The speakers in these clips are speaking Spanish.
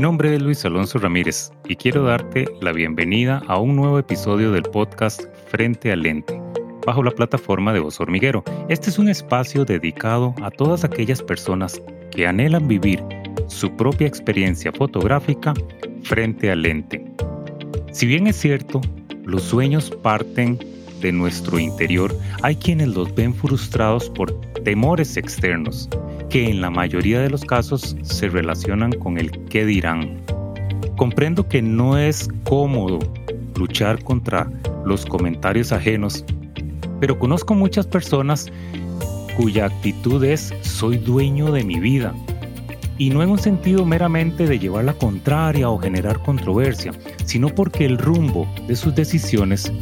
nombre es Luis Alonso Ramírez y quiero darte la bienvenida a un nuevo episodio del podcast Frente al Lente, bajo la plataforma de Voz Hormiguero. Este es un espacio dedicado a todas aquellas personas que anhelan vivir su propia experiencia fotográfica frente al lente. Si bien es cierto, los sueños parten de nuestro interior, hay quienes los ven frustrados por temores externos, que en la mayoría de los casos se relacionan con el qué dirán. Comprendo que no es cómodo luchar contra los comentarios ajenos, pero conozco muchas personas cuya actitud es soy dueño de mi vida. Y no en un sentido meramente de llevar la contraria o generar controversia, sino porque el rumbo de sus decisiones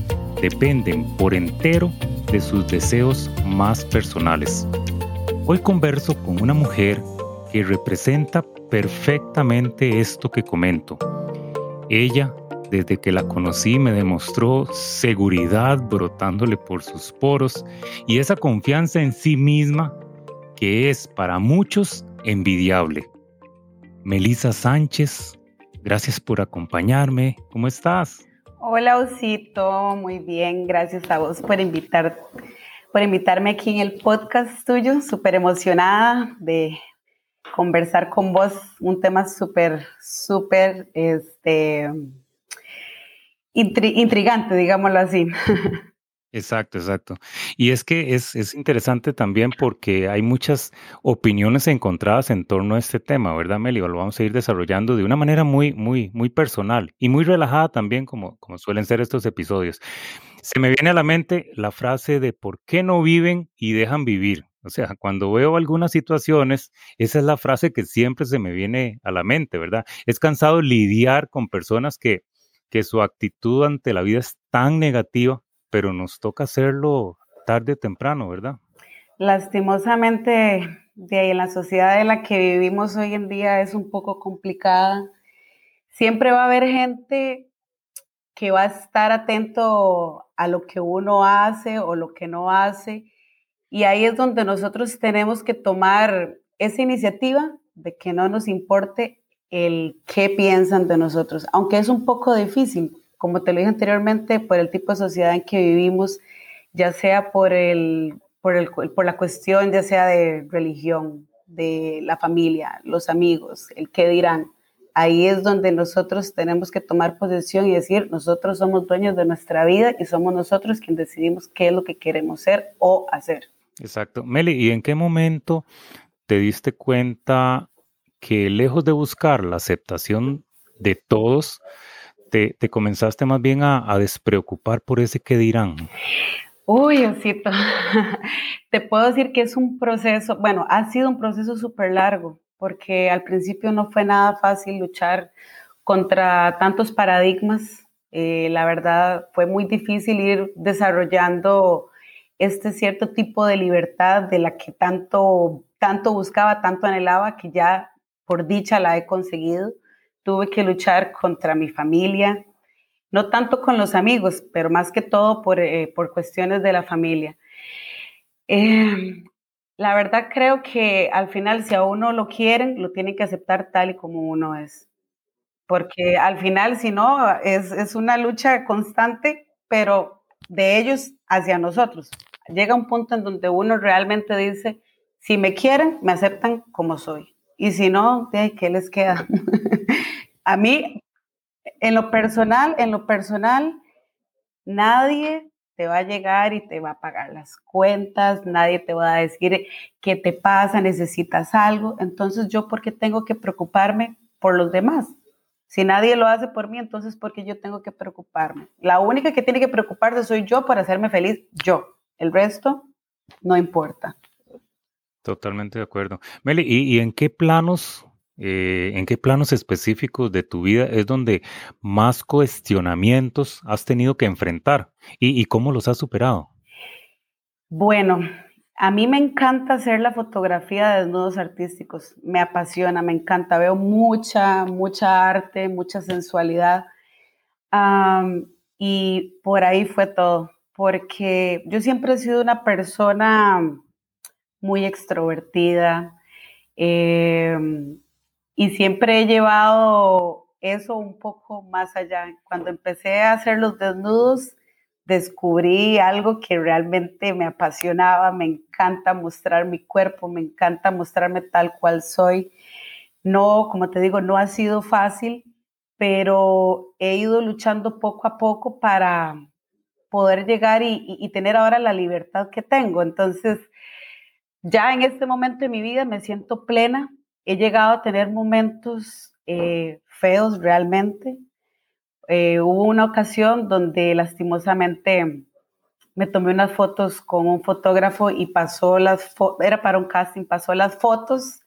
dependen por entero de sus deseos más personales. Hoy converso con una mujer que representa perfectamente esto que comento. Ella, desde que la conocí, me demostró seguridad brotándole por sus poros y esa confianza en sí misma que es para muchos envidiable. Melisa Sánchez, gracias por acompañarme. ¿Cómo estás? Hola, Osito, muy bien, gracias a vos por invitar, por invitarme aquí en el podcast tuyo, súper emocionada de conversar con vos. Un tema súper, súper, este, intrigante, digámoslo así. Exacto, exacto. Y es que es, es, interesante también porque hay muchas opiniones encontradas en torno a este tema, ¿verdad, Meli? Lo vamos a ir desarrollando de una manera muy, muy, muy personal y muy relajada también, como, como suelen ser estos episodios. Se me viene a la mente la frase de ¿por qué no viven y dejan vivir? O sea, cuando veo algunas situaciones, esa es la frase que siempre se me viene a la mente, ¿verdad? Es cansado lidiar con personas que, que su actitud ante la vida es tan negativa pero nos toca hacerlo tarde o temprano, ¿verdad? Lastimosamente, de en la sociedad en la que vivimos hoy en día es un poco complicada. Siempre va a haber gente que va a estar atento a lo que uno hace o lo que no hace. Y ahí es donde nosotros tenemos que tomar esa iniciativa de que no nos importe el qué piensan de nosotros, aunque es un poco difícil, como te lo dije anteriormente, por el tipo de sociedad en que vivimos, ya sea por, el, por, el, por la cuestión, ya sea de religión, de la familia, los amigos, el qué dirán. Ahí es donde nosotros tenemos que tomar posición y decir, nosotros somos dueños de nuestra vida y somos nosotros quienes decidimos qué es lo que queremos ser o hacer. Exacto. Meli, ¿y en qué momento te diste cuenta que lejos de buscar la aceptación de todos, te, comenzaste más bien a, despreocupar por ese que dirán. Uy, Osito, te puedo decir que es un proceso, bueno, ha sido un proceso súper largo, porque al principio no fue nada fácil luchar contra tantos paradigmas. Eh, la verdad, fue muy difícil ir desarrollando este cierto tipo de libertad de la que tanto, tanto buscaba, tanto anhelaba, que ya por dicha la he conseguido tuve que luchar contra mi familia, no tanto con los amigos, pero más que todo por, eh, por cuestiones de la familia. Eh, la verdad creo que al final si a uno lo quieren, lo tienen que aceptar tal y como uno es. Porque al final, si no, es, es una lucha constante, pero de ellos hacia nosotros. Llega un punto en donde uno realmente dice, si me quieren, me aceptan como soy. Y si no, ¿qué les queda? A mí, en lo personal, en lo personal, nadie te va a llegar y te va a pagar las cuentas, nadie te va a decir qué te pasa, necesitas algo. Entonces, yo, ¿por qué tengo que preocuparme por los demás? Si nadie lo hace por mí, entonces, ¿por qué yo tengo que preocuparme? La única que tiene que preocuparse soy yo por hacerme feliz, yo. El resto no importa. Totalmente de acuerdo. Meli, y en qué planos eh, ¿En qué planos específicos de tu vida es donde más cuestionamientos has tenido que enfrentar y, cómo los has superado? Bueno, a mí me encanta hacer la fotografía de desnudos artísticos, me apasiona, me encanta, veo mucha, mucha arte, mucha sensualidad. y por ahí fue todo, porque yo siempre he sido una persona muy extrovertida. Eh, y siempre he llevado eso un poco más allá. Cuando empecé a hacer los desnudos, descubrí algo que realmente me apasionaba, me encanta mostrar mi cuerpo, me encanta mostrarme tal cual soy. No, como te digo, no ha sido fácil, pero he ido luchando poco a poco para poder llegar y, tener ahora la libertad que tengo. Entonces, ya en este momento de mi vida me siento plena. He llegado a tener momentos eh, feos realmente. Eh, hubo una ocasión donde lastimosamente me tomé unas fotos con un fotógrafo y pasó las era para un casting, pasó las fotos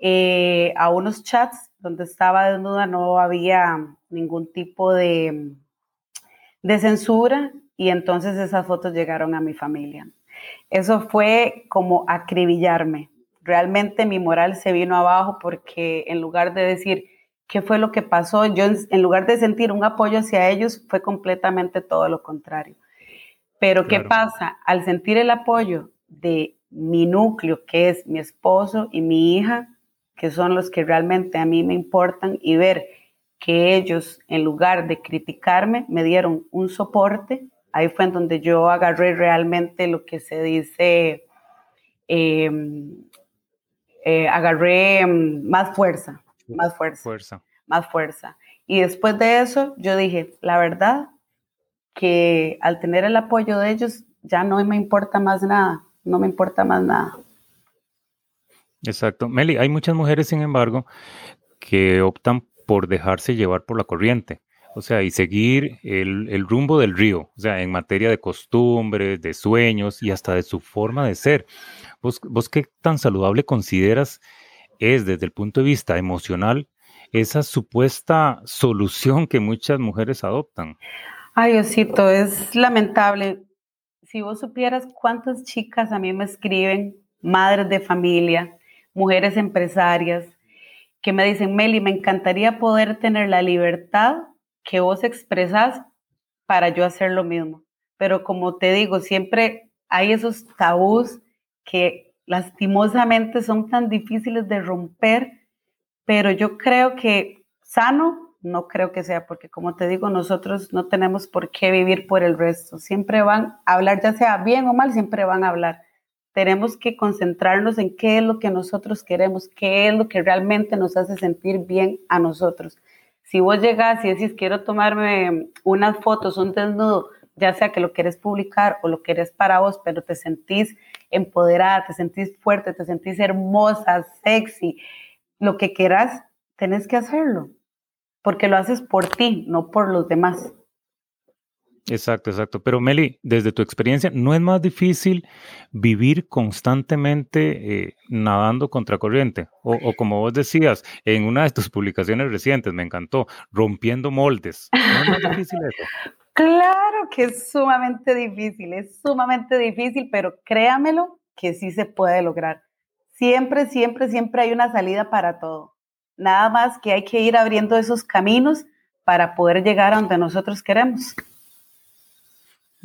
eh, a unos chats donde estaba desnuda, no había ningún tipo de, de censura y entonces esas fotos llegaron a mi familia. Eso fue como acribillarme. Realmente mi moral se vino abajo porque en lugar de decir qué fue lo que pasó, yo en lugar de sentir un apoyo hacia ellos, fue completamente todo lo contrario. Pero ¿qué pasa? Al sentir el apoyo de mi núcleo, que es mi esposo y mi hija, que son los que realmente a mí me importan, y ver que ellos, en lugar de criticarme, me dieron un soporte, ahí fue en donde yo agarré realmente lo que se dice, em, eh, agarré em, más fuerza, más fuerza, fuerza, más fuerza. Y después de eso, yo dije, la verdad, que al tener el apoyo de ellos, ya no me importa más nada, no me importa más nada. Exacto. Meli, hay muchas mujeres, sin embargo, que optan por dejarse llevar por la corriente, o sea, y seguir el, rumbo del río, o sea, en materia de costumbres, de sueños y hasta de su forma de ser. ¿Vos, vos qué tan saludable consideras es desde el punto de vista emocional esa supuesta solución que muchas mujeres adoptan? Ay, Osito, es lamentable. Si vos supieras cuántas chicas a mí me escriben, madres de familia, mujeres empresarias, que me dicen, Meli, me encantaría poder tener la libertad que vos expresás para yo hacer lo mismo. Pero como te digo, siempre hay esos tabús que lastimosamente son tan difíciles de romper, pero yo creo que sano, no creo que sea, porque como te digo, nosotros no tenemos por qué vivir por el resto. Siempre van a hablar, ya sea bien o mal, siempre van a hablar tenemos que concentrarnos en qué es lo que nosotros queremos, qué es lo que realmente nos hace sentir bien a nosotros. Si vos llegás y decís, quiero tomarme unas fotos, un desnudo, ya sea que lo querés publicar o lo querés para vos, pero te sentís empoderada, te sentís fuerte, te sentís hermosa, sexy, lo que quieras, tenés que hacerlo, porque lo haces por ti, no por los demás. Exacto, exacto. Pero Meli, desde tu experiencia, ¿no es más difícil vivir constantemente eh, nadando contra corriente? O, como vos decías en una de tus publicaciones recientes, me encantó, rompiendo moldes. ¿No es más difícil eso? Claro que es sumamente difícil, es sumamente difícil, pero créamelo que sí se puede lograr. Siempre, siempre, siempre hay una salida para todo. Nada más que hay que ir abriendo esos caminos para poder llegar a donde nosotros queremos.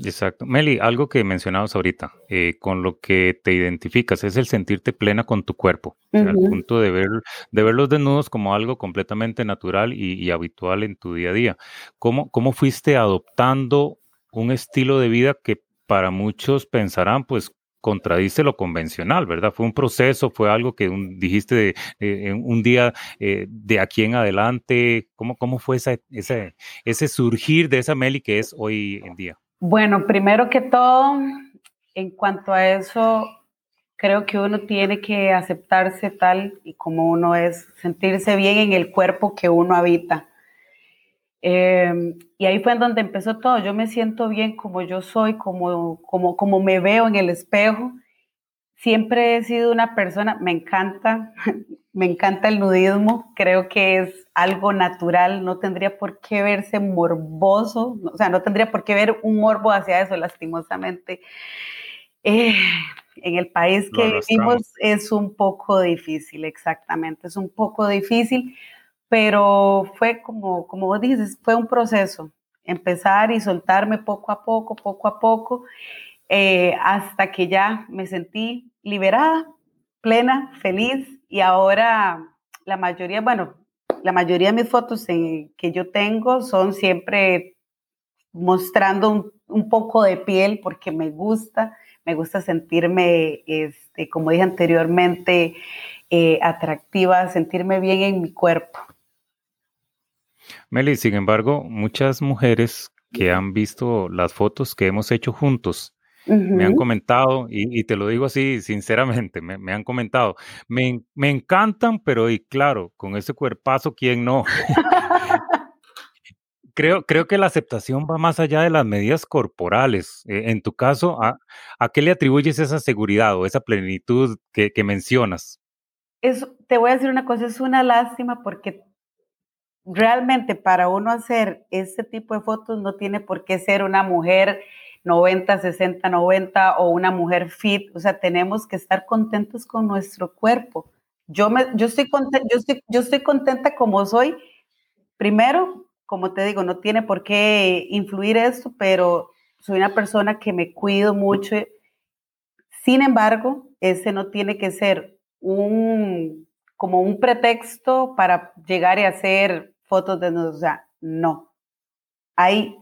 Exacto. Meli, algo que mencionabas ahorita, eh, con lo que te identificas, es el sentirte plena con tu cuerpo, al punto de ver, de ver los desnudos como algo completamente natural y, habitual en tu día a día. ¿Cómo, ¿Cómo fuiste adoptando un estilo de vida que para muchos pensarán, pues, contradice lo convencional, ¿verdad? Fue un proceso, fue algo que dijiste de, un día eh, de aquí en adelante. ¿Cómo, cómo fue ese, ese surgir de esa Meli que es hoy en día? Bueno, primero que todo, en cuanto a eso, creo que uno tiene que aceptarse tal y como uno es, sentirse bien en el cuerpo que uno habita. Em, y ahí fue en donde empezó todo. Yo me siento bien como yo soy, como, como, como me veo en el espejo. Siempre he sido una persona, me encanta, me encanta el nudismo, creo que es algo natural, no tendría por qué verse morboso, o sea, no tendría por qué ver un morbo hacia eso, lastimosamente. Eh, en el país que vivimos es un poco difícil, exactamente, es un poco difícil, pero fue como, como vos dices, fue un proceso, empezar y soltarme poco a poco, poco a poco, eh, hasta que ya me sentí liberada, plena, feliz y ahora la mayoría, bueno, la mayoría de mis fotos que yo tengo son siempre mostrando un, poco de piel porque me gusta, me gusta sentirme, este, como dije anteriormente, eh, atractiva, sentirme bien en mi cuerpo. Meli, sin embargo, muchas mujeres que han visto las fotos que hemos hecho juntos, me han comentado, y, te lo digo así sinceramente, me, han comentado, me, me, encantan, pero y claro, con ese cuerpazo, ¿quién no? creo, creo que la aceptación va más allá de las medidas corporales. E, en tu caso, ¿a, ¿a, qué le atribuyes esa seguridad o esa plenitud que, que mencionas? te voy a decir una cosa, es una lástima porque realmente para uno hacer este tipo de fotos no tiene por qué ser una mujer 90, 60, 90 o una mujer fit, o sea, tenemos que estar contentos con nuestro cuerpo. Yo, me, yo, estoy contenta, yo, estoy, yo estoy contenta como soy. Primero, como te digo, no tiene por qué influir esto, pero soy una persona que me cuido mucho. Sin embargo, ese no tiene que ser un como un pretexto para llegar y hacer fotos de O sea, no. Hay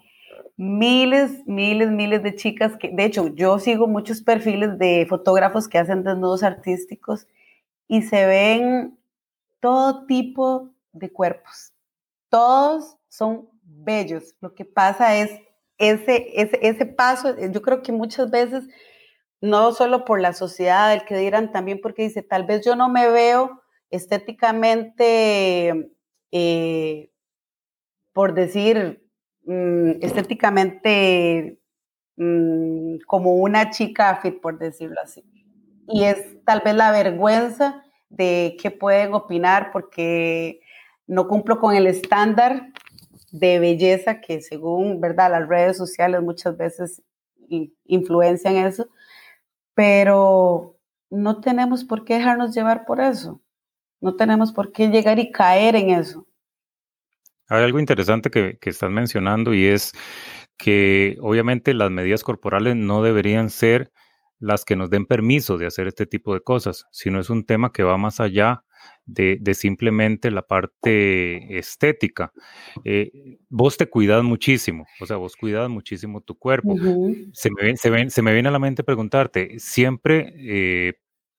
miles, miles, miles de chicas que, de hecho, yo sigo muchos perfiles de fotógrafos que hacen desnudos artísticos y se ven todo tipo de cuerpos. Todos son bellos. Lo que pasa es ese, ese, ese paso, yo creo que muchas veces, no solo por la sociedad, el que dirán, también porque dice, tal vez yo no me veo estéticamente eh, por decir, mm, estéticamente mm, como una chica fit, por decirlo así. Y es tal vez la vergüenza de qué pueden opinar porque no cumplo con el estándar de belleza que según, ¿verdad? Las redes sociales muchas veces influencian eso, pero no tenemos por qué dejarnos llevar por eso. No tenemos por qué llegar y caer en eso. Hay algo interesante que, que estás mencionando y es que obviamente las medidas corporales no deberían ser las que nos den permiso de hacer este tipo de cosas, sino es un tema que va más allá de, simplemente la parte estética. Eh, vos te cuidas muchísimo, o sea, vos cuidas muchísimo tu cuerpo. se, me, se, se, me, viene a la mente preguntarte, siempre eh,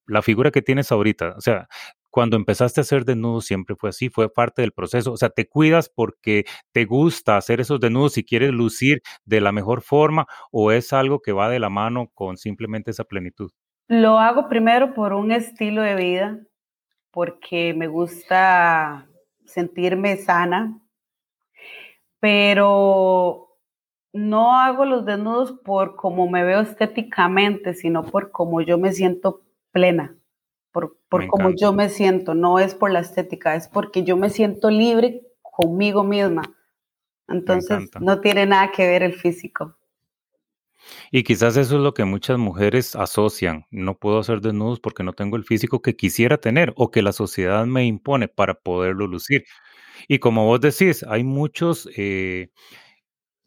la figura que tienes ahorita, o sea, cuando empezaste a hacer desnudos siempre fue así, fue parte del proceso. O sea, te cuidas porque te gusta hacer esos desnudos y quieres lucir de la mejor forma o es algo que va de la mano con simplemente esa plenitud. Lo hago primero por un estilo de vida, porque me gusta sentirme sana, pero no hago los desnudos por cómo me veo estéticamente, sino por cómo yo me siento plena por, por cómo yo me siento, no es por la estética, es porque yo me siento libre conmigo misma. Entonces no tiene nada que ver el físico. Y quizás eso es lo que muchas mujeres asocian. No puedo hacer desnudos porque no tengo el físico que quisiera tener o que la sociedad me impone para poderlo lucir. Y como vos decís, hay muchos eh,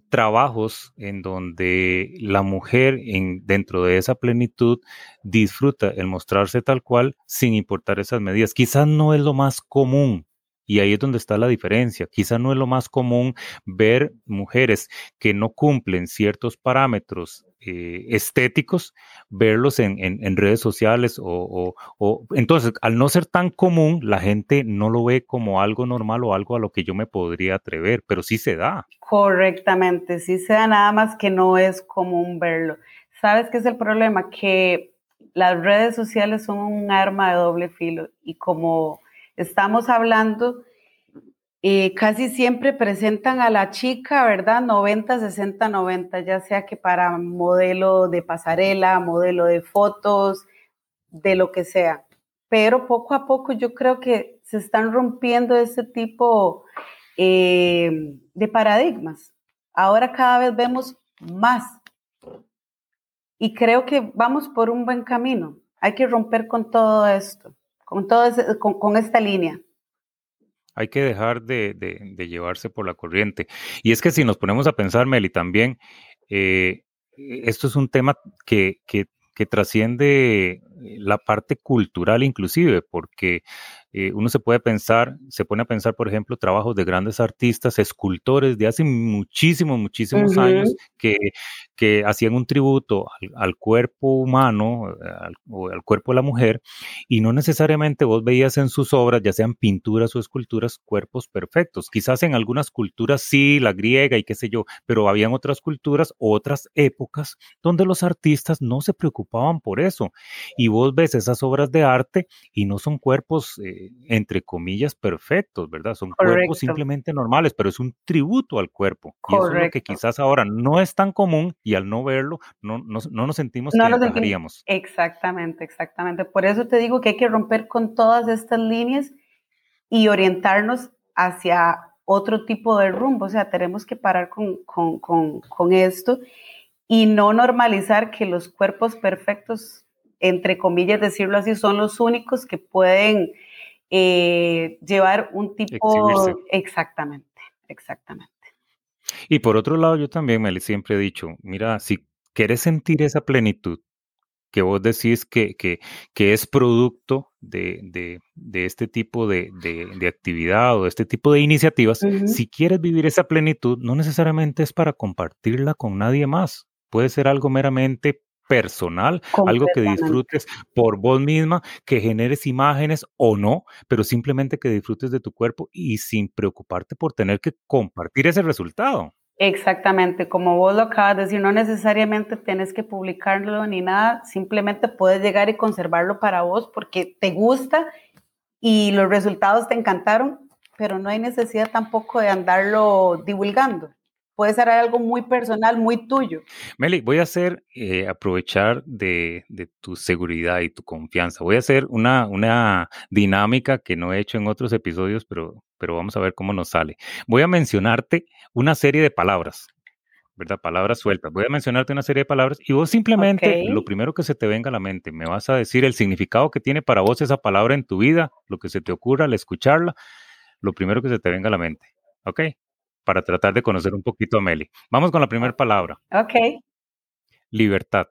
trabajos en donde la mujer en, dentro de esa plenitud disfruta el mostrarse tal cual sin importar esas medidas. Quizás no es lo más común. Y ahí es donde está la diferencia. Quizás no es lo más común ver mujeres que no cumplen ciertos parámetros eh, estéticos, verlos en, redes sociales o, entonces al no ser tan común, la gente no lo ve como algo normal o algo a lo que yo me podría atrever, pero sí se da. Correctamente, sí se da nada más que no es común verlo. ¿Sabes qué es el problema? Que las redes sociales son un arma de doble filo y como estamos hablando, y casi siempre presentan a la chica, ¿verdad? 90, 60, 90, ya sea que para modelo de pasarela, modelo de fotos, de lo que sea. Pero poco a poco yo creo que se están rompiendo ese tipo eh, de paradigmas. Ahora cada vez vemos más. Y creo que vamos por un buen camino. Hay que romper con todo esto, con, todo con esta línea. Hay que dejar de, llevarse por la corriente. Y es que si nos ponemos a pensar, Meli, también, eh, esto es un tema que, trasciende la parte cultural inclusive, porque eh, uno se puede pensar, se pone a pensar, por ejemplo, trabajos de grandes artistas, escultores de hace muchísimos, muchísimos años que, que hacían un tributo al, cuerpo humano o al cuerpo de la mujer y no necesariamente vos veías en sus obras, ya sean pinturas o esculturas, cuerpos perfectos. Quizás en algunas culturas sí, la griega y qué sé yo, pero habían otras culturas, otras épocas donde los artistas no se preocupaban por eso. Y vos ves esas obras de arte y no son cuerpos, eh, entre comillas, perfectos, ¿verdad? Son cuerpos simplemente normales, pero es un tributo al cuerpo. Y eso es lo que quizás ahora no es tan común y al no verlo, no, no, nos sentimos no que encajaríamos. Exactamente, exactamente. Por eso te digo que hay que romper con todas estas líneas y orientarnos hacia otro tipo de rumbo. O sea, tenemos que parar con, con, con, con esto y no normalizar que los cuerpos perfectos entre comillas decirlo así, son los únicos que pueden eh, llevar un tipo... Exactamente, exactamente. Y por otro lado, yo también me siempre he dicho, mira, si quieres sentir esa plenitud que vos decís que, que, que es producto de, de, de este tipo de, de, actividad o de este tipo de iniciativas, si quieres vivir esa plenitud, no necesariamente es para compartirla con nadie más. Puede ser algo meramente personal, algo que disfrutes por vos misma, que generes imágenes o no, pero simplemente que disfrutes de tu cuerpo y sin preocuparte por tener que compartir ese resultado. Exactamente, como vos lo acabas de decir, no necesariamente tienes que publicarlo ni nada, simplemente puedes llegar y conservarlo para vos porque te gusta y los resultados te encantaron, pero no hay necesidad tampoco de andarlo divulgando puede ser algo muy personal, muy tuyo. Meli, voy a hacer, eh, aprovechar de, tu seguridad y tu confianza. Voy a hacer una, una dinámica que no he hecho en otros episodios, pero, pero vamos a ver cómo nos sale. Voy a mencionarte una serie de palabras. ¿verdad? Palabras sueltas. Voy a mencionarte una serie de palabras y vos simplemente, lo primero que se te venga a la mente, me vas a decir el significado que tiene para vos esa palabra en tu vida, lo que se te ocurra al escucharla, lo primero que se te venga a la mente. ¿Ok? Para tratar de conocer un poquito a Meli. Vamos con la primera palabra. Ok. Libertad.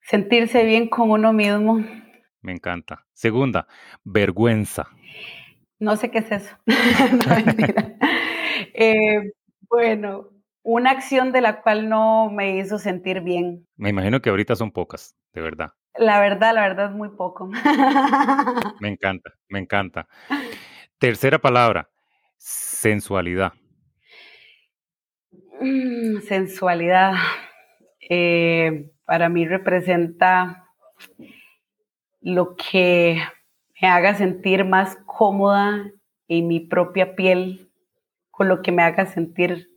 Sentirse bien con uno mismo. Me encanta. Segunda, vergüenza. No sé qué es eso. Eh, bueno, una acción de la cual no me hizo sentir bien. Me imagino que ahorita son pocas, de verdad. La verdad, la verdad es muy poco. me encanta, me encanta. Tercera palabra, sensualidad. Mm, sensualidad. Eh, para mí representa lo que me haga sentir más cómoda en mi propia piel, con lo que me haga sentir,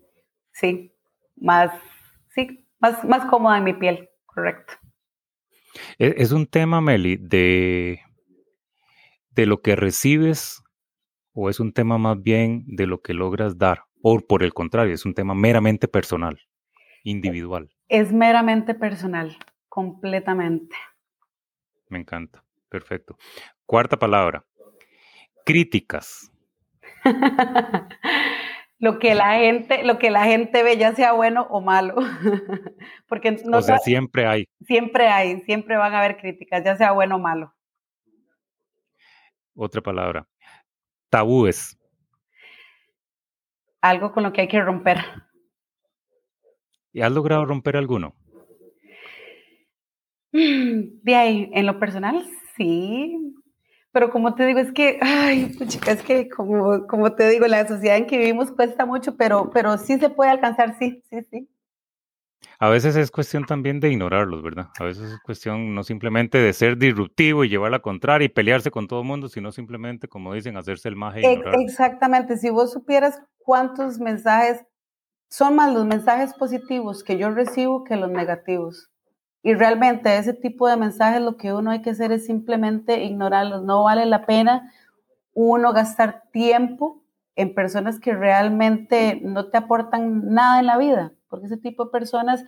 sí, más, sí, más, más cómoda en mi piel, correcto. E, es un tema, Meli, de, de lo que recibes o es un tema más bien de lo que logras dar. O por el contrario, es un tema meramente personal, individual. Es meramente personal, completamente. Me encanta, perfecto. Cuarta palabra, críticas. lo que la gente, lo que la gente ve, ya sea bueno o malo. Porque no o sea, siempre hay. Siempre hay, siempre van a haber críticas, ya sea bueno o malo. Otra palabra, tabúes algo con lo que hay que romper. ¿Y has logrado romper alguno? De ahí, en lo personal, sí. Pero como te digo, es que, ay, chica, es que como, como te digo, la sociedad en que vivimos cuesta mucho, pero, pero sí se puede alcanzar, sí, sí, sí. A veces es cuestión también de ignorarlos, ¿verdad? A veces es cuestión no simplemente de ser disruptivo y llevar la contraria y pelearse con todo el mundo, sino simplemente, como dicen, hacerse el maje. Exactamente, si vos supieras cuántos mensajes, son más los mensajes positivos que yo recibo que los negativos. Y realmente ese tipo de mensajes lo que uno hay que hacer es simplemente ignorarlos. No vale la pena uno gastar tiempo en personas que realmente no te aportan nada en la vida porque ese tipo de personas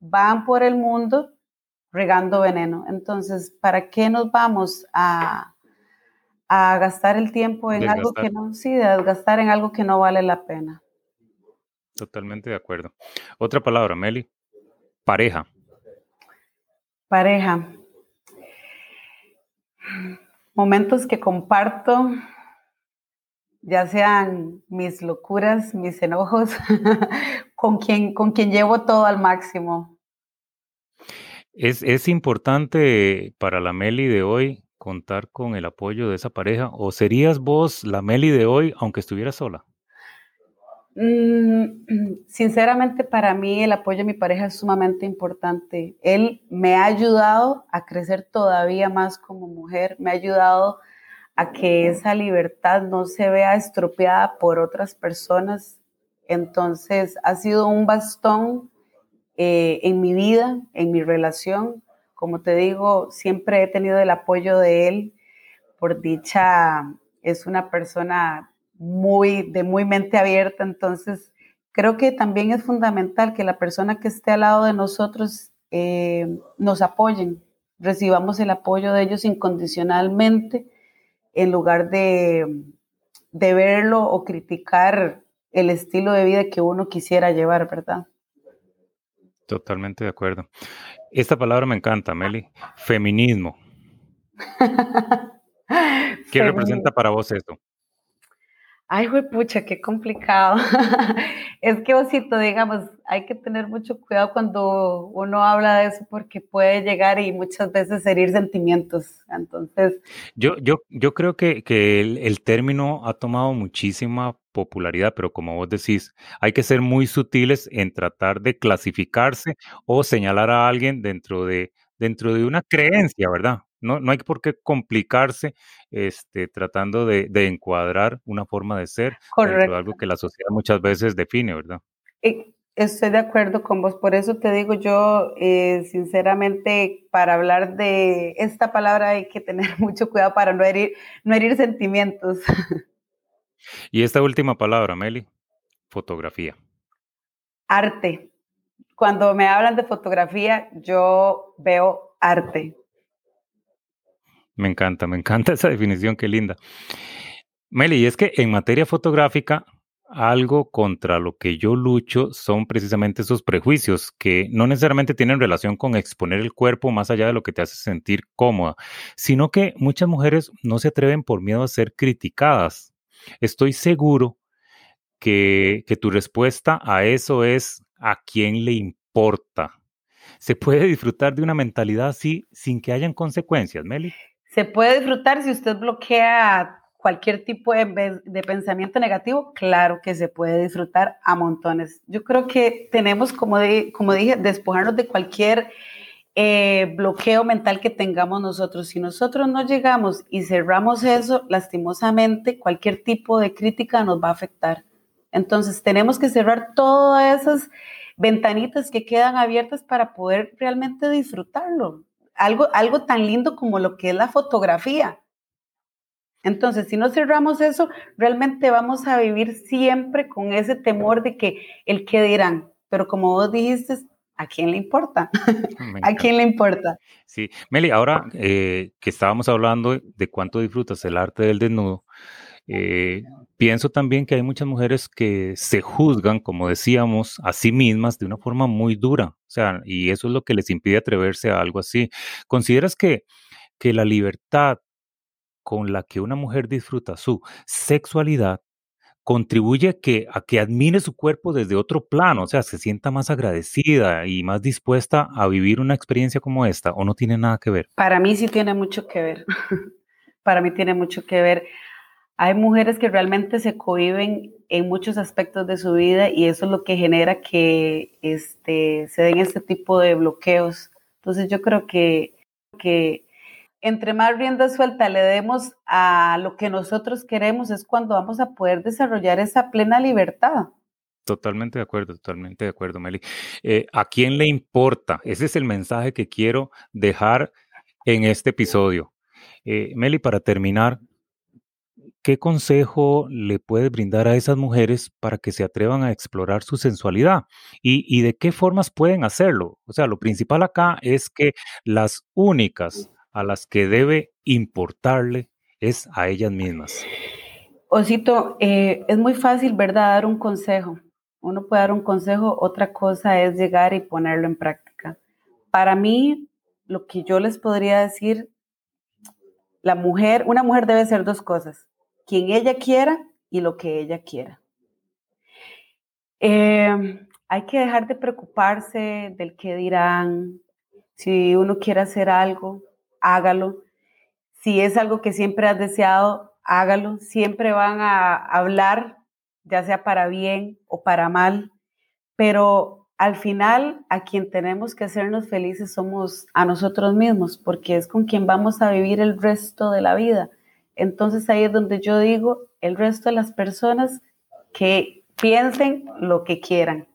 van por el mundo regando veneno. Entonces, ¿para qué nos vamos a, a gastar el tiempo en algo que no, sí, gastar en algo que no vale la pena? Totalmente de acuerdo. Otra palabra, Meli. Pareja. Pareja. Momentos que comparto, ya sean mis locuras, mis enojos, con, quien, con quien llevo todo al máximo. Es, es importante para la Meli de hoy contar con el apoyo de esa pareja o serías vos la Meli de hoy aunque estuvieras sola? Mm, sinceramente, para mí el apoyo de mi pareja es sumamente importante. Él me ha ayudado a crecer todavía más como mujer, me ha ayudado a que esa libertad no se vea estropeada por otras personas. Entonces, ha sido un bastón eh, en mi vida, en mi relación. Como te digo, siempre he tenido el apoyo de él. Por dicha, es una persona muy, de muy mente abierta, entonces creo que también es fundamental que la persona que esté al lado de nosotros eh, nos apoyen, recibamos el apoyo de ellos incondicionalmente en lugar de, de verlo o criticar el estilo de vida que uno quisiera llevar, ¿verdad? Totalmente de acuerdo. Esta palabra me encanta, Meli. Feminismo. ¿Qué representa para vos esto? Ay, güey, pucha, qué complicado. es que, Osito, digamos, hay que tener mucho cuidado cuando uno habla de eso porque puede llegar y muchas veces herir sentimientos. Entonces. Yo, yo, yo creo que, que el, el, término ha tomado muchísima popularidad, pero como vos decís, hay que ser muy sutiles en tratar de clasificarse o señalar a alguien dentro de, dentro de una creencia, ¿verdad? No, no hay por qué complicarse este, tratando de, encuadrar una forma de ser dentro de algo que la sociedad muchas veces define, ¿verdad? Estoy de acuerdo con vos, por eso te digo yo, eh, sinceramente, para hablar de esta palabra hay que tener mucho cuidado para no herir, no herir sentimientos. Y esta última palabra, Meli, fotografía. Arte. Cuando me hablan de fotografía, yo veo arte. Me encanta, me encanta esa definición, qué linda. Meli, y es que en materia fotográfica, algo contra lo que yo lucho son precisamente esos prejuicios que no necesariamente tienen relación con exponer el cuerpo más allá de lo que te hace sentir cómoda, sino que muchas mujeres no se atreven por miedo a ser criticadas. Estoy seguro que, que tu respuesta a eso es a quién le importa. ¿Se puede disfrutar de una mentalidad así sin que hayan consecuencias, Meli? Se puede disfrutar si usted bloquea cualquier tipo de, pensamiento negativo, claro que se puede disfrutar a montones. Yo creo que tenemos, como, como dije, despojarnos de cualquier eh, bloqueo mental que tengamos nosotros. Si nosotros no llegamos y cerramos eso, lastimosamente, cualquier tipo de crítica nos va a afectar. Entonces, tenemos que cerrar todas esas ventanitas que quedan abiertas para poder realmente disfrutarlo algo, algo tan lindo como lo que es la fotografía. Entonces, si no cerramos eso, realmente vamos a vivir siempre con ese temor de que el que dirán. Pero como vos dijiste, ¿a quién le importa? ¿A quién le importa? Sí, Meli, ahora eh, que estábamos hablando de cuánto disfrutas el arte del desnudo, eh, pienso también que hay muchas mujeres que se juzgan, como decíamos, a sí mismas de una forma muy dura. O sea, y eso es lo que les impide atreverse a algo así. ¿Consideras que, que la libertad con la que una mujer disfruta su sexualidad contribuye a que, a que admire su cuerpo desde otro plano, o sea, se sienta más agradecida y más dispuesta a vivir una experiencia como esta, o no tiene nada que ver? Para mí sí tiene mucho que ver. Para mí tiene mucho que ver. Hay mujeres que realmente se cohiben en muchos aspectos de su vida y eso es lo que genera que este, se den este tipo de bloqueos. Entonces yo creo que, que entre más rienda suelta le demos a lo que nosotros queremos es cuando vamos a poder desarrollar esa plena libertad. Totalmente de acuerdo, totalmente de acuerdo, Meli. Eh, ¿A quién le importa? Ese es el mensaje que quiero dejar en este episodio. Eh, Meli, para terminar, ¿qué consejo le puede brindar a esas mujeres para que se atrevan a explorar su sensualidad? ¿Y, de qué formas pueden hacerlo? O sea, lo principal acá es que las únicas a las que debe importarle es a ellas mismas. Osito, eh, es muy fácil, ¿verdad? Dar un consejo. Uno puede dar un consejo, otra cosa es llegar y ponerlo en práctica. Para mí, lo que yo les podría decir la mujer, una mujer debe ser dos cosas, quien ella quiera y lo que ella quiera. Eh, hay que dejar de preocuparse del que dirán. Si uno quiere hacer algo, hágalo. Si es algo que siempre has deseado, hágalo. Siempre van a hablar, ya sea para bien o para mal, pero al final a quien tenemos que hacernos felices somos a nosotros mismos, porque es con quien vamos a vivir el resto de la vida. Entonces ahí es donde yo digo, el resto de las personas que piensen lo que quieran.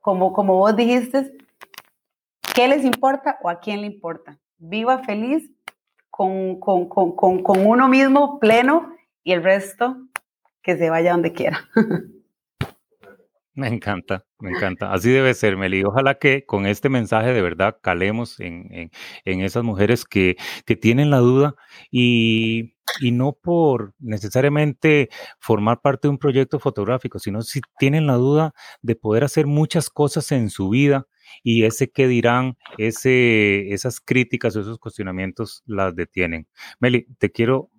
Como, como vos dijiste, ¿qué les importa o a quién le importa? Viva feliz con, con, con, con uno mismo pleno y el resto que se vaya donde quiera. Me encanta, me encanta. Así debe ser, Meli. Ojalá que con este mensaje de verdad calemos en, en, esas mujeres que, que, tienen la duda y, y, no por necesariamente formar parte de un proyecto fotográfico, sino si tienen la duda de poder hacer muchas cosas en su vida y ese que dirán, ese, esas críticas o esos cuestionamientos las detienen. Meli, te quiero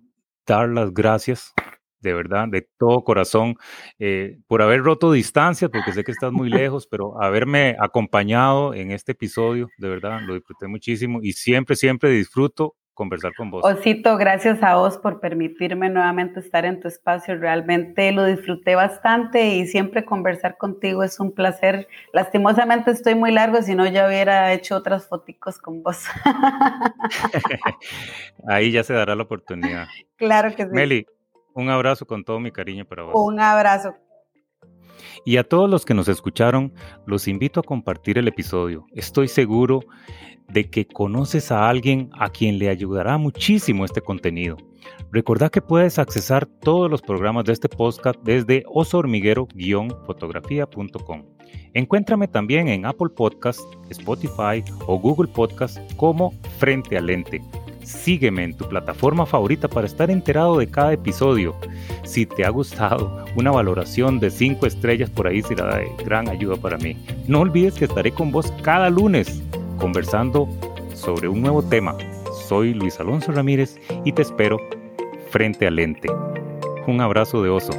dar las gracias de verdad, de todo corazón, eh, por haber roto distancias, porque sé que estás muy lejos, pero haberme acompañado en este episodio, de verdad, lo disfruté muchísimo y siempre, siempre disfruto conversar con vos. Osito, gracias a vos por permitirme nuevamente estar en tu espacio. Realmente lo disfruté bastante y siempre conversar contigo es un placer. Lastimosamente estoy muy largo, si no ya hubiera hecho otras foticos con vos. Ahí ya se dará la oportunidad. Claro que sí. Meli, un abrazo con todo mi cariño para vos. Un abrazo. Y a todos los que nos escucharon, los invito a compartir el episodio. Estoy seguro de que conoces a alguien a quien le ayudará muchísimo este contenido. Recordá que puedes accesar todos los programas de este podcast desde osormiguero-fotografía.com. Encuéntrame también en Apple Podcast, Spotify o Google Podcast como Frente al Lente. Sígueme en tu plataforma favorita para estar enterado de cada episodio. Si te ha gustado, una valoración de 5 estrellas por ahí será de gran ayuda para mí. No olvides que estaré con vos cada lunes conversando sobre un nuevo tema. Soy Luis Alonso Ramírez y te espero frente al lente. Un abrazo de oso.